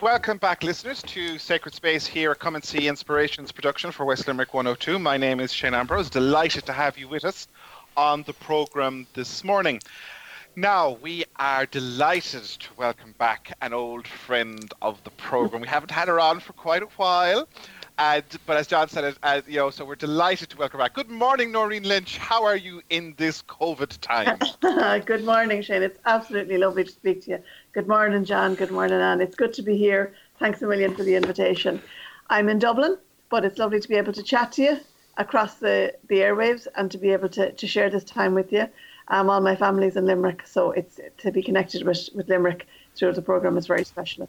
Welcome back, listeners, to Sacred Space here Come and See Inspirations production for West Limerick 102. My name is Shane Ambrose. Delighted to have you with us on the programme this morning. Now, we are delighted to welcome back an old friend of the programme. We haven't had her on for quite a while. Uh, but as John said, uh, you know, so we're delighted to welcome back. Good morning, Noreen Lynch. How are you in this COVID time? good morning, Shane. It's absolutely lovely to speak to you. Good morning, John. Good morning, Anne. It's good to be here. Thanks a million for the invitation. I'm in Dublin, but it's lovely to be able to chat to you across the, the airwaves and to be able to, to share this time with you. Um, all my family's in Limerick, so it's to be connected with, with Limerick through the programme is very special.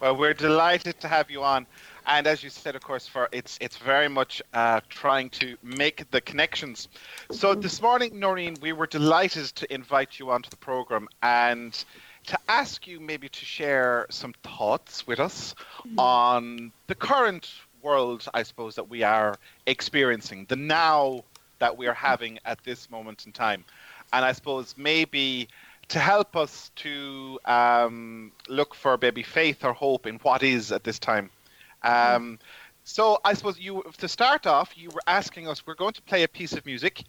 Well, we're delighted to have you on and as you said, of course, for it's it's very much uh, trying to make the connections. So this morning, Noreen, we were delighted to invite you onto the program and to ask you maybe to share some thoughts with us mm-hmm. on the current world, I suppose, that we are experiencing, the now that we are having at this moment in time, and I suppose maybe to help us to um, look for maybe faith or hope in what is at this time. Um, so I suppose you to start off, you were asking us. We're going to play a piece of music,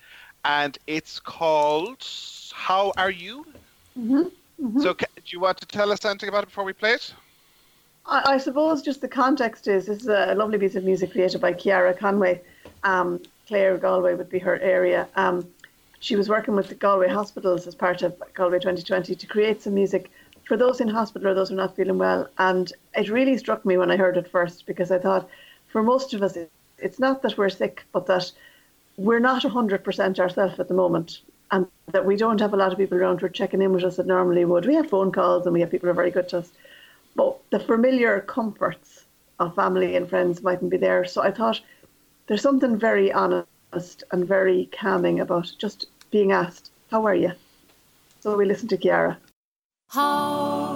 and it's called "How Are You." Mm-hmm. Mm-hmm. So, do you want to tell us anything about it before we play it? I, I, suppose just the context is this is a lovely piece of music created by Ciara Conway. Um, Claregalway would be her area. Um, she was working with the Galway hospitals as part of Galway 2020 to create some music for those in hospital or those who are not feeling well. And it really struck me when I heard it first because I thought, for most of us, it's not that we're sick, but that we're not 100% ourselves at the moment. And that we don't have a lot of people around who are checking in with us that normally would. We have phone calls and we have people who are very good to us. But the familiar comforts of family and friends mightn't be there. So I thought there's something very honest and very calming about just being asked, How are you? So we listen to Ciara. How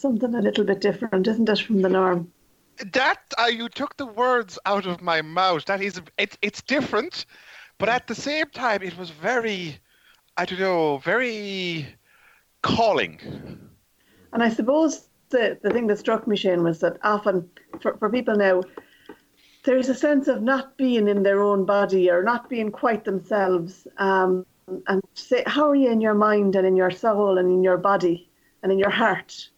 something a little bit different, isn't it, from the norm? That uh, you took the words out of my mouth. That is, it's it's different, but at the same time, it was very, I don't know, very calling. And I suppose the the thing that struck me, Shane, was that often for, for people now, there's a sense of not being in their own body or not being quite themselves. Um, and say, how are you in your mind and in your soul and in your body and in your heart?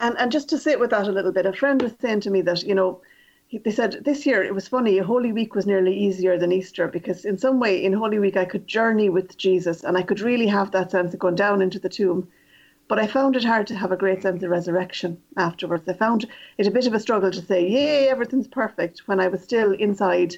And and just to sit with that a little bit, a friend was saying to me that you know, he, they said this year it was funny. Holy Week was nearly easier than Easter because in some way in Holy Week I could journey with Jesus and I could really have that sense of going down into the tomb. But I found it hard to have a great sense of resurrection afterwards. I found it a bit of a struggle to say, yay, everything's perfect, when I was still inside.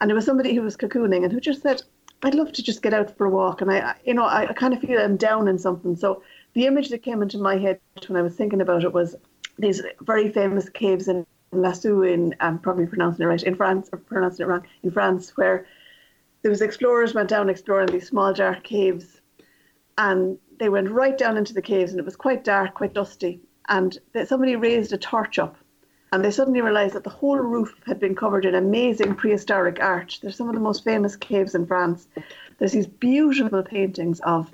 And there was somebody who was cocooning and who just said, I'd love to just get out for a walk. And I, you know, I, kind of feel I'm down in something. So the image that came into my head when I was thinking about it was these very famous caves in Lascaux in, I'm probably pronouncing it right, in France, or pronouncing it wrong, in France, where there was explorers went down exploring these small dark caves and they went right down into the caves and it was quite dark, quite dusty. And somebody raised a torch up and they suddenly realized that the whole roof had been covered in amazing prehistoric art. There's some of the most famous caves in France. There's these beautiful paintings of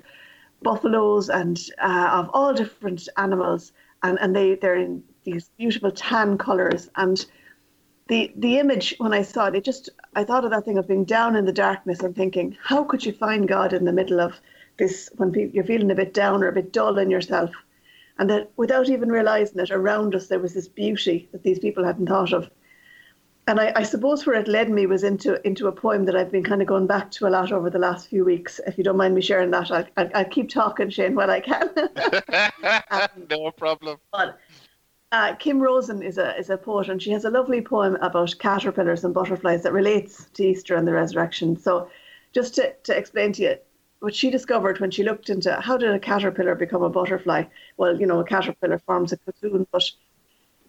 buffaloes and uh, of all different animals, and, and they, they're in these beautiful tan colors. And the the image when I saw it, it just I thought of that thing of being down in the darkness and thinking, how could you find God in the middle of this when you're feeling a bit down or a bit dull in yourself? And that without even realizing it, around us there was this beauty that these people hadn't thought of. And I, I suppose where it led me was into into a poem that I've been kind of going back to a lot over the last few weeks. If you don't mind me sharing that, I'll, I'll, I'll keep talking, Shane, while I can. no problem. But uh, Kim Rosen is a is a poet, and she has a lovely poem about caterpillars and butterflies that relates to Easter and the resurrection. So, just to, to explain to you what she discovered when she looked into how did a caterpillar become a butterfly. Well, you know, a caterpillar forms a cocoon, but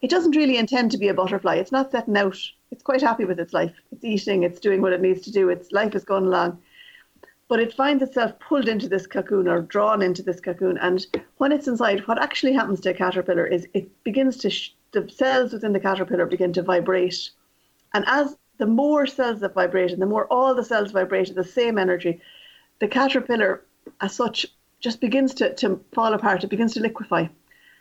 it doesn't really intend to be a butterfly. It's not setting out. It's quite happy with its life. It's eating. It's doing what it needs to do. Its life is going along but it finds itself pulled into this cocoon or drawn into this cocoon. And when it's inside, what actually happens to a caterpillar is it begins to, sh- the cells within the caterpillar begin to vibrate. And as the more cells that vibrate, and the more all the cells vibrate at the same energy, the caterpillar, as such, just begins to, to fall apart. It begins to liquefy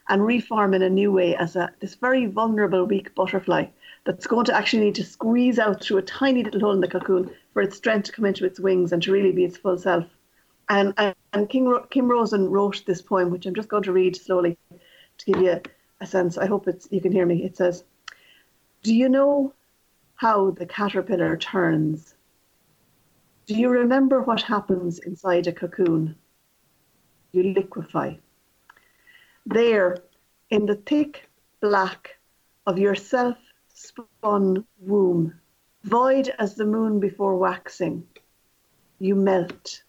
and reform in a new way as a this very vulnerable, weak butterfly that's going to actually need to squeeze out through a tiny little hole in the cocoon for its strength to come into its wings and to really be its full self. And, and, and King, Kim Rosen wrote this poem, which I'm just going to read slowly to give you a sense. I hope it's, you can hear me. It says, Do you know how the caterpillar turns? Do you remember what happens inside a cocoon? You liquefy. There, in the thick black of your self spun womb, void as the moon before waxing, you melt,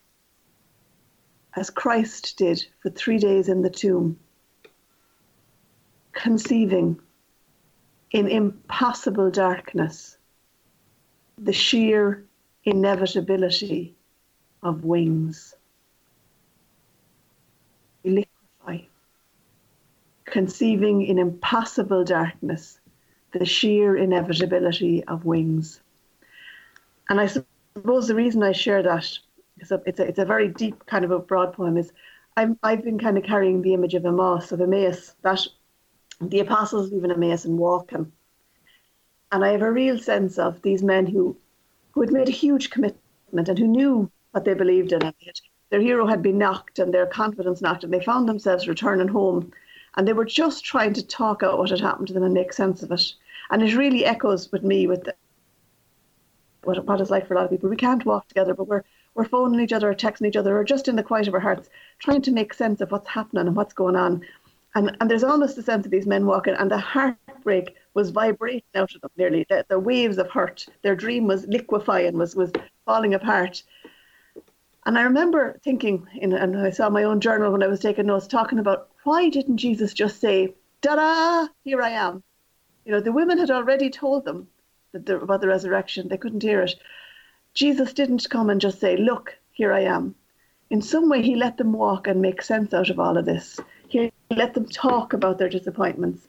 as Christ did for three days in the tomb, conceiving in impossible darkness the sheer inevitability of wings. You liquefy, conceiving in impossible darkness the sheer inevitability of wings. And I suppose the reason I share that is a, it's, a, it's a very deep kind of a broad poem is I'm, I've been kind of carrying the image of Emmaus, of Emmaus, that the apostles leaving Emmaus and walking. And I have a real sense of these men who, who had made a huge commitment and who knew what they believed in. Their hero had been knocked and their confidence knocked, and they found themselves returning home. And they were just trying to talk out what had happened to them and make sense of it. And it really echoes with me with what, what it's like for a lot of people. We can't walk together, but we're we're phoning each other or texting each other or just in the quiet of our hearts, trying to make sense of what's happening and what's going on. And and there's almost a sense of these men walking, and the heartbreak was vibrating out of them nearly. The, the waves of hurt, their dream was liquefying, was was falling apart. And I remember thinking, in, and I saw my own journal when I was taking notes, talking about why didn't Jesus just say, "Da da, here I am." You know, the women had already told them the, about the resurrection. They couldn't hear it. Jesus didn't come and just say, Look, here I am. In some way, he let them walk and make sense out of all of this. Let them talk about their disappointments.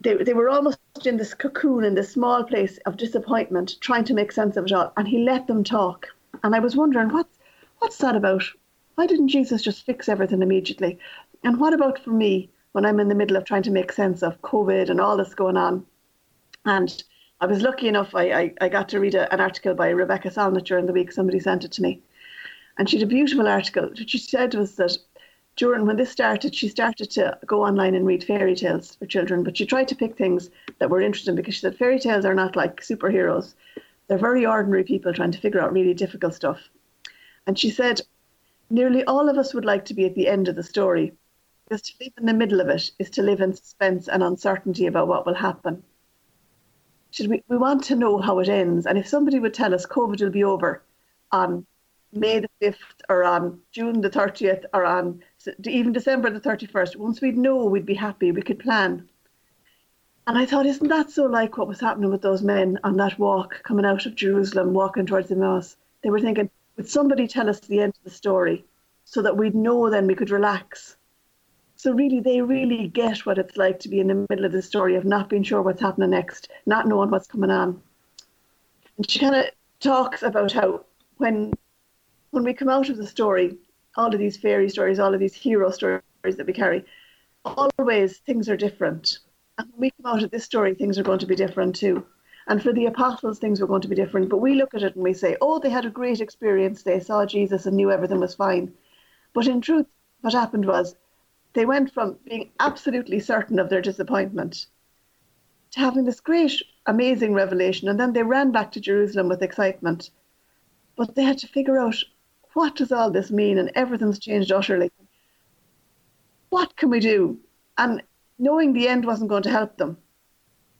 They, they were almost in this cocoon, in this small place of disappointment, trying to make sense of it all. And he let them talk. And I was wondering, what's, what's that about? Why didn't Jesus just fix everything immediately? And what about for me? when I'm in the middle of trying to make sense of COVID and all that's going on. And I was lucky enough, I, I, I got to read a, an article by Rebecca Solnit during the week. Somebody sent it to me. And she had a beautiful article. What she said was that during when this started, she started to go online and read fairy tales for children, but she tried to pick things that were interesting because she said fairy tales are not like superheroes. They're very ordinary people trying to figure out really difficult stuff. And she said, nearly all of us would like to be at the end of the story, Because to live in the middle of it is to live in suspense and uncertainty about what will happen. Should we, we want to know how it ends. And if somebody would tell us COVID will be over on May the 5th or on June the 30th or on even December the 31st, once we'd know, we'd be happy, we could plan. And I thought, isn't that so like what was happening with those men on that walk coming out of Jerusalem, walking towards the Emmaus? They were thinking, would somebody tell us the end of the story so that we'd know then we could relax? So really, they really get what it's like to be in the middle of the story of not being sure what's happening next, not knowing what's coming on. And she kind of talks about how when when we come out of the story, all of these fairy stories, all of these hero stories that we carry, always things are different. And when we come out of this story, things are going to be different too. And for the apostles, things were going to be different. But we look at it and we say, oh, they had a great experience. They saw Jesus and knew everything was fine. But in truth, what happened was they went from being absolutely certain of their disappointment to having this great, amazing revelation. And then they ran back to Jerusalem with excitement. But they had to figure out what does all this mean? And everything's changed utterly. What can we do? And knowing the end wasn't going to help them,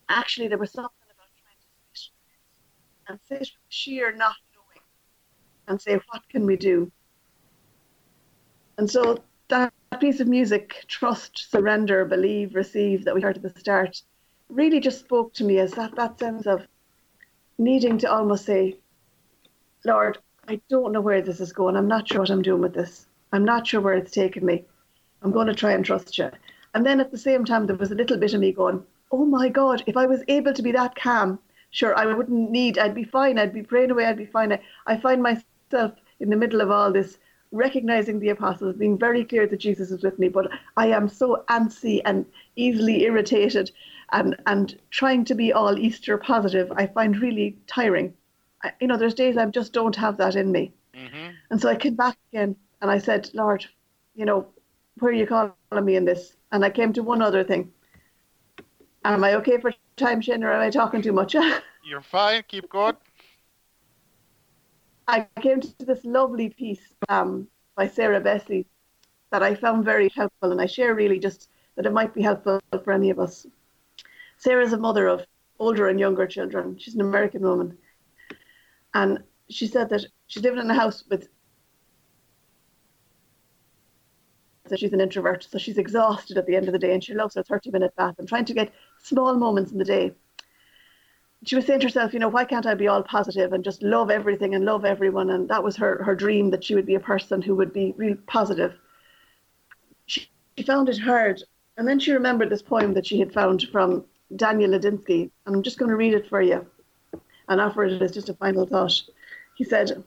actually, there was something about trying to sit and sit with sheer not knowing and say, what can we do? And so that piece of music, trust, surrender, believe, receive, that we heard at the start, really just spoke to me as that, that sense of needing to almost say, Lord, I don't know where this is going. I'm not sure what I'm doing with this. I'm not sure where it's taking me. I'm going to try and trust you. And then at the same time, there was a little bit of me going, oh my God, if I was able to be that calm, sure, I wouldn't need, I'd be fine. I'd be praying away, I'd be fine. I, I find myself in the middle of all this, recognizing the apostles, being very clear that Jesus is with me, but I am so antsy and easily irritated and, and trying to be all Easter positive, I find really tiring. I, you know, there's days I just don't have that in me. hmm And so I came back again and I said, Lord, you know, where are you calling me in this? And I came to one other thing. Am I okay for time, Shane, or am I talking too much? You're fine. Keep going. I came to this lovely piece um, by Sarah Bessey that I found very helpful, and I share really just that it might be helpful for any of us. Sarah's a mother of older and younger children. She's an American woman. And she said that she's living in a house with so she's an introvert, so she's exhausted at the end of the day and she loves her 30 minute bath and trying to get small moments in the day. She was saying to herself, you know, why can't I be all positive and just love everything and love everyone? And that was her, her dream that she would be a person who would be real positive. She, she found it hard. And then she remembered this poem that she had found from Daniel Ladinsky. And I'm just going to read it for you and offer it as just a final thought. He said,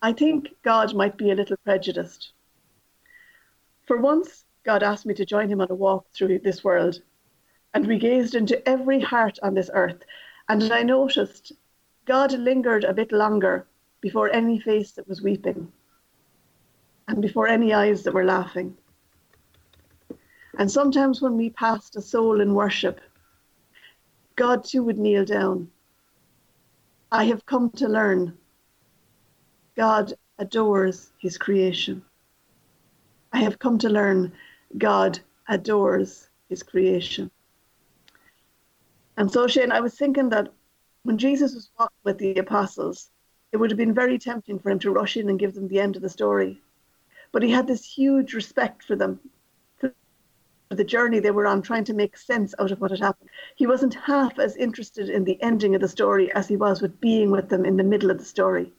I think God might be a little prejudiced. For once, God asked me to join him on a walk through this world, and we gazed into every heart on this earth, and I noticed God lingered a bit longer before any face that was weeping, and before any eyes that were laughing. And sometimes when we passed a soul in worship, God too would kneel down. I have come to learn God adores his creation. I have come to learn God adores his creation. And so, Shane, I was thinking that when Jesus was walking with the apostles, it would have been very tempting for him to rush in and give them the end of the story. But he had this huge respect for them, the journey they were on, trying to make sense out of what had happened. He wasn't half as interested in the ending of the story as he was with being with them in the middle of the story.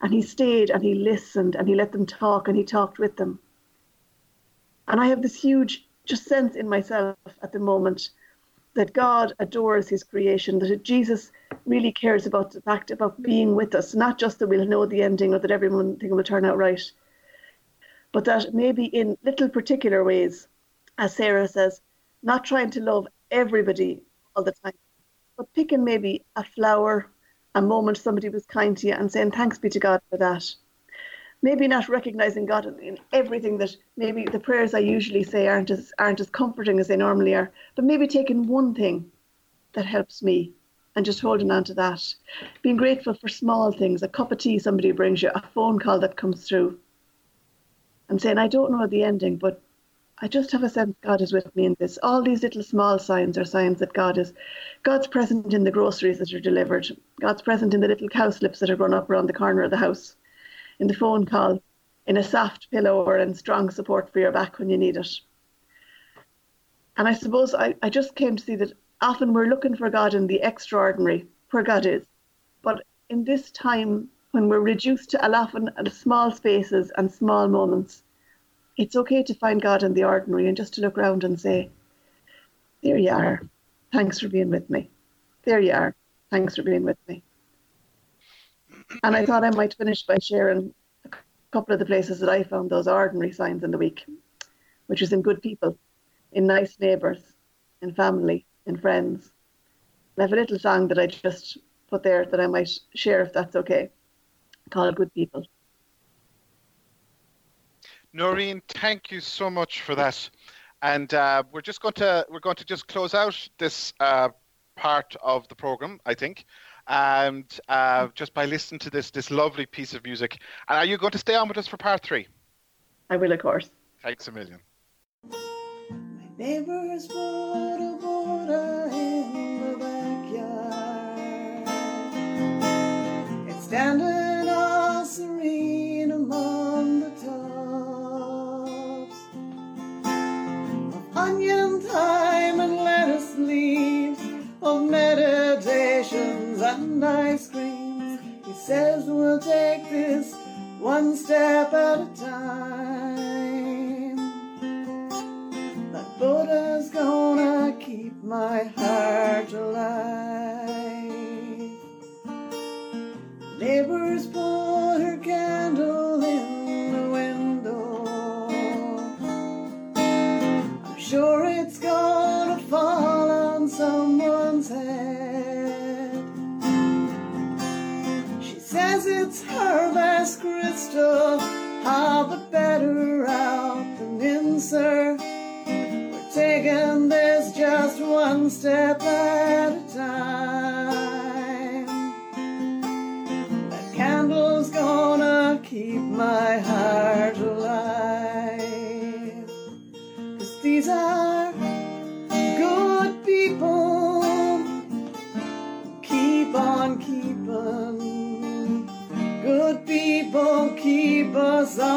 And he stayed and he listened and he let them talk and he talked with them. And I have this huge just sense in myself at the moment that God adores his creation, that Jesus really cares about the fact about being with us, not just that we'll know the ending or that everyone thing will turn out right, but that maybe in little particular ways, as Sarah says, not trying to love everybody all the time, but picking maybe a flower, a moment somebody was kind to you and saying thanks be to God for that maybe not recognizing God in, in everything that maybe the prayers I usually say aren't as aren't as comforting as they normally are, but maybe taking one thing that helps me and just holding on to that. Being grateful for small things, a cup of tea somebody brings you, a phone call that comes through. And saying, I don't know the ending, but I just have a sense God is with me in this. All these little small signs are signs that God is God's present in the groceries that are delivered. God's present in the little cowslips that are grown up around the corner of the house, in the phone call, in a soft pillow or in strong support for your back when you need it. And I suppose I, I just came to see that often we're looking for God in the extraordinary, where God is. But in this time when we're reduced to often small spaces and small moments, it's okay to find God in the ordinary and just to look around and say, There you are. Thanks for being with me. There you are. Thanks for being with me. And I thought I might finish by sharing a couple of the places that I found those ordinary signs in the week, which is in good people, in nice neighbours, in family, in friends. I have a little song that I just put there that I might share if that's okay, called Good People. Noreen, thank you so much for that. And uh, we're just going to we're going to just close out this uh, part of the program, I think, and uh, just by listening to this this lovely piece of music. And are you going to stay on with us for part three? I will, of course. Thanks a million. My neighbors put sure it's gonna fall on someone's head. She says it's her best crystal. How the better out than in, sir. We're taking this just one step at keep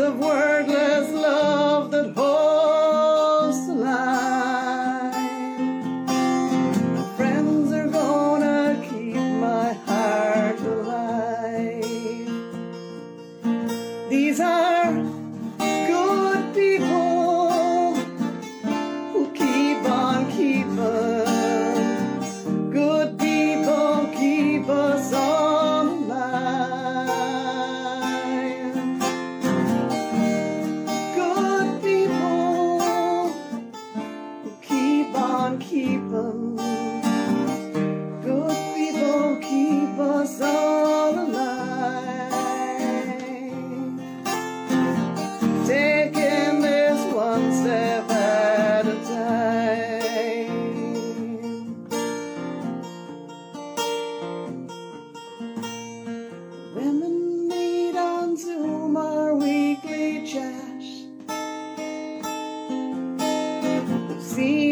of wordless see